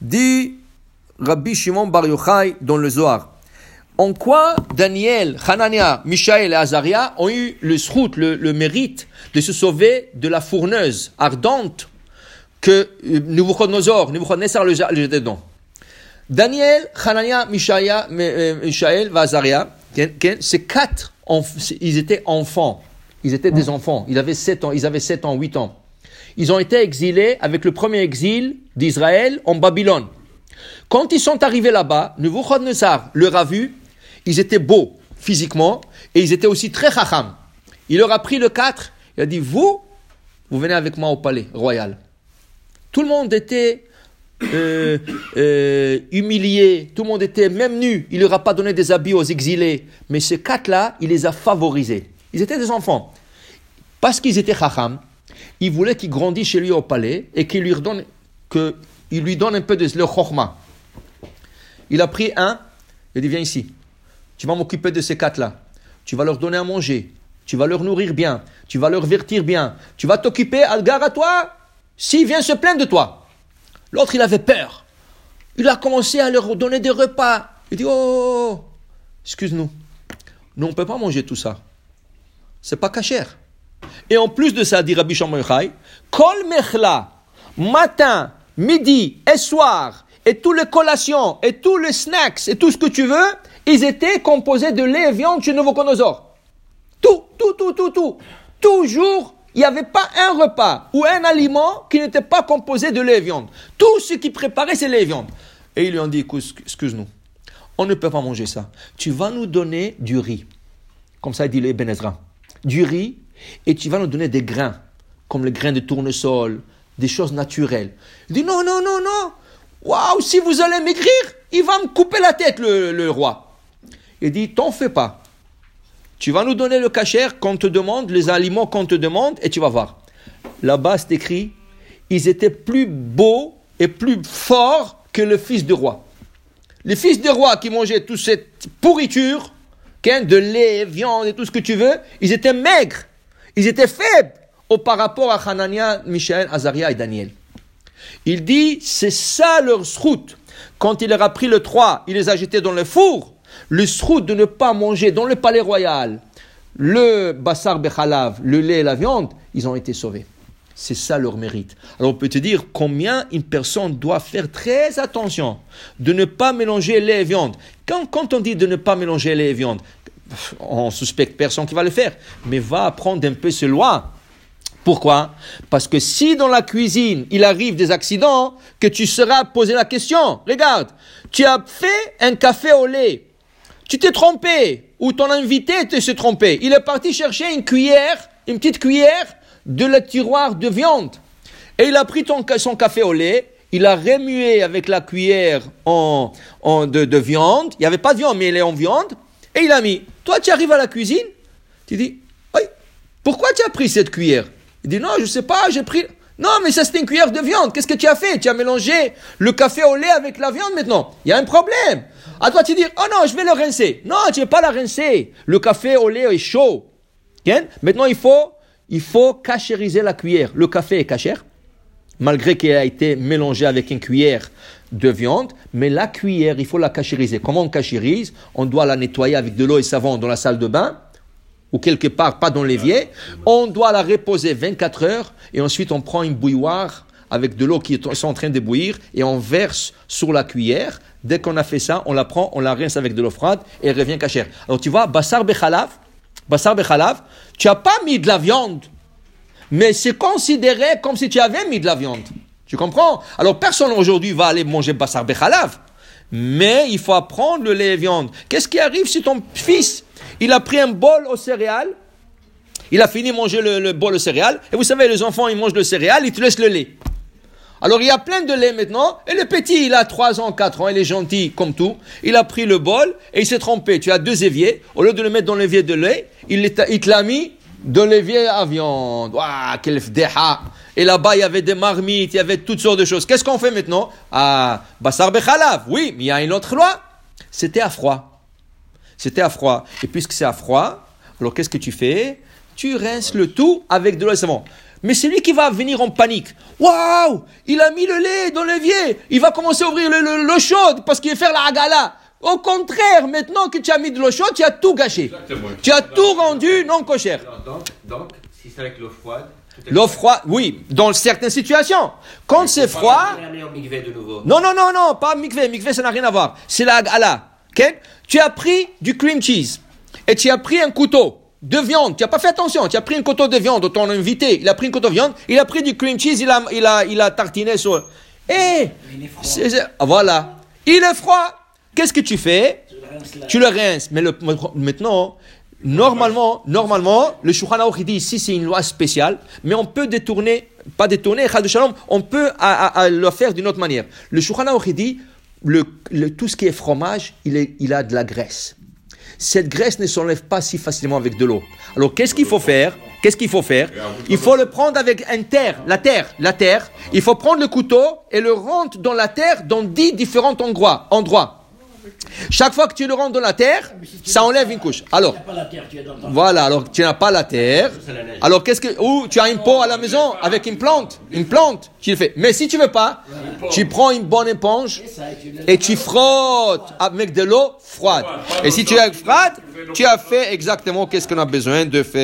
Dit Rabbi Shimon Bar Yochai dans le Zohar. En quoi Daniel, Hanania, Mishaël et Azaria ont eu le srout, le, mérite de se sauver de la fourneuse ardente que euh, Nebuchadnezzar, Nebuchadnezzar le jetait dedans. Daniel, Hanania, Mishaël, Mishaël et Azaria, ces quatre, ils étaient enfants. Ils étaient des enfants. Ils avaient 7 ans, ils avaient 7 ans, 8 ans. Ils ont été exilés avec le premier exil d'Israël en Babylone. Quand ils sont arrivés là-bas, Nebuchadnezzar leur a vu ils étaient beaux physiquement et ils étaient aussi très chacham. Il leur a pris le 4, il a dit, vous, vous venez avec moi au palais royal. Tout le monde était euh, euh, humilié, tout le monde était même nu. Il leur a pas donné des habits aux exilés. Mais ces quatre-là, il les a favorisés. Ils étaient des enfants. Parce qu'ils étaient chacham, il voulait qu'ils grandissent chez lui au palais et qu'il lui donne, que, il lui donne un peu de leur chorma. Il a pris un, il dit, viens ici. Tu vas m'occuper de ces quatre-là. Tu vas leur donner à manger. Tu vas leur nourrir bien. Tu vas leur vertir bien. Tu vas t'occuper, Algar, à toi, s'il vient se plaindre de toi. L'autre, il avait peur. Il a commencé à leur donner des repas. Il dit, oh, oh, oh excuse-nous. Nous, on ne peut pas manger tout ça. C'est pas cachère. Et en plus de ça, dit Rabbi Shimon Kol mechla, matin, midi et soir, et tous les collations, et tous les snacks, et tout ce que tu veux, ils étaient composés de lait et viande chez Novoconosor. Tout, tout, tout, tout, tout. Toujours, il n'y avait pas un repas ou un aliment qui n'était pas composé de lait et viande. Tout ce qui préparait, c'est lait et viande. Et ils lui ont dit, excuse-nous, on ne peut pas manger ça. Tu vas nous donner du riz. Comme ça, dit le Ben Du riz, et tu vas nous donner des grains, comme le grain de tournesol, des choses naturelles. Il dit, non, non, non, non. Waouh, si vous allez maigrir, il va me couper la tête, le roi. Il dit, t'en fais pas. Tu vas nous donner le cachère qu'on te demande, les aliments qu'on te demande, et tu vas voir. Là-bas, c'est écrit, ils étaient plus beaux et plus forts que le fils de roi. Les fils de roi qui mangeaient toute cette pourriture, de lait, viande et tout ce que tu veux, ils étaient maigres, ils étaient faibles au par rapport à Hanania, Michel, Azaria et Daniel. Il dit, c'est ça leur route. Quand il leur a pris le 3, il les a jetés dans le four le srout de ne pas manger dans le palais royal le bassar bechalav, le lait et la viande, ils ont été sauvés. C'est ça leur mérite. Alors on peut te dire combien une personne doit faire très attention de ne pas mélanger lait et viande. Quand on dit de ne pas mélanger lait et viande, on suspecte personne qui va le faire, mais va apprendre un peu ce loi. Pourquoi? Parce que si dans la cuisine il arrive des accidents, que tu seras posé la question. Regarde, tu as fait un café au lait tu t'es trompé, ou ton invité s'est trompé. Il est parti chercher une cuillère, une petite cuillère de la tiroir de viande. Et il a pris son café au lait, il a remué avec la cuillère en, de, viande. Il n'y avait pas de viande, mais il est en viande. Et il a mis. Toi, tu arrives à la cuisine, tu dis, oui, pourquoi tu as pris cette cuillère? Il dit, non, je ne sais pas, j'ai pris... Non, mais ça c'était une cuillère de viande. Qu'est-ce que tu as fait? Tu as mélangé le café au lait avec la viande maintenant. Il y a un problème. À toi, tu dis, oh non, je vais le rincer. Non, tu ne vais pas la rincer. Le café au lait est chaud. Maintenant, il faut, il faut cachériser la cuillère. Le café est cachère, malgré qu'il a été mélangé avec une cuillère de viande. Mais la cuillère, il faut la cachériser. Comment on cachérise? On doit la nettoyer avec de l'eau et savon dans la salle de bain ou quelque part pas dans l'évier, on doit la reposer 24 heures et ensuite on prend une bouilloire avec de l'eau qui est en train de bouillir et on verse sur la cuillère. Dès qu'on a fait ça, on la prend, on la rince avec de l'eau froide et elle revient cachère. Alors tu vois, Bassar Bechalav, Bassar Bechalav, tu n'as pas mis de la viande, mais c'est considéré comme si tu avais mis de la viande. Tu comprends? Alors personne aujourd'hui va aller manger Bassar Bechalav, mais il faut apprendre le lait et viande. Qu'est-ce qui arrive si ton fils, il a pris un bol aux céréales, il a fini de manger le, bol aux céréales, et vous savez, les enfants, ils mangent le céréal, ils te laissent le lait. Alors il y a plein de lait maintenant, et le petit, il a 3 ans, 4 ans, il est gentil comme tout. Il a pris le bol et il s'est trompé. Tu as deux éviers, au lieu de le mettre dans l'évier de lait, il, il te l'a mis dans l'évier à viande. Waouh, quel fdeha Et là-bas, il y avait des marmites, il y avait toutes sortes de choses. Qu'est-ce qu'on fait maintenant? Ah, basar bechalav, oui, mais il y a une autre loi. C'était à froid. C'était à froid. Et puisque c'est à froid, alors qu'est-ce que tu fais? Tu rinces le tout avec de l'eau et savon. Mais celui qui va venir en panique, waouh, il a mis le lait dans l'évier, il va commencer à ouvrir le- le- l'eau chaude parce qu'il veut faire la agala. Au contraire, maintenant que tu as mis de l'eau chaude, tu as tout gâché. Exactement. Tu as tout rendu non cochère. Donc, donc, si c'est avec l'eau froide, L'eau froide, oui, dans certaines situations. Quand c'est froid, non, non, non, non, pas mikvé. Mikvé, ça n'a rien à voir. C'est la gala. Tu as pris du cream cheese et tu as pris un couteau de viande. Tu n'as pas fait attention. Tu as pris un couteau de viande. Ton invité, il a pris un couteau de viande. Il a pris du cream cheese. Il a, il a, il a tartiné sur. Et c'est- c'est- voilà. Il est froid. Qu'est-ce que tu fais? Tu le rinces. Mais le, maintenant, normalement, normalement, le Shulchan Aruch, dit ici c'est une loi spéciale, mais on peut détourner, pas détourner, Shalom, on peut le faire d'une autre manière. Le Shulchan Aruch, dit tout ce qui est fromage, il, a de la graisse. Cette graisse ne s'enlève pas si facilement avec de l'eau. Alors qu'est-ce qu'il faut faire? Qu'est-ce qu'il faut faire? Il faut le prendre avec un terre, la terre, la terre. Il faut prendre le couteau et le rentrer dans la terre dans dix différents endroits. Chaque fois que tu le rentres dans la terre, ça enlève une couche. Alors, voilà, alors tu n'as pas la terre. Alors qu'est-ce que ou tu as une pot à la maison avec une plante, une plante, tu le fais. Mais si tu veux pas, tu prends une bonne éponge et tu frottes avec de l'eau froide. Et si tu as froide, tu as fait exactement qu'est-ce qu'on a besoin de faire.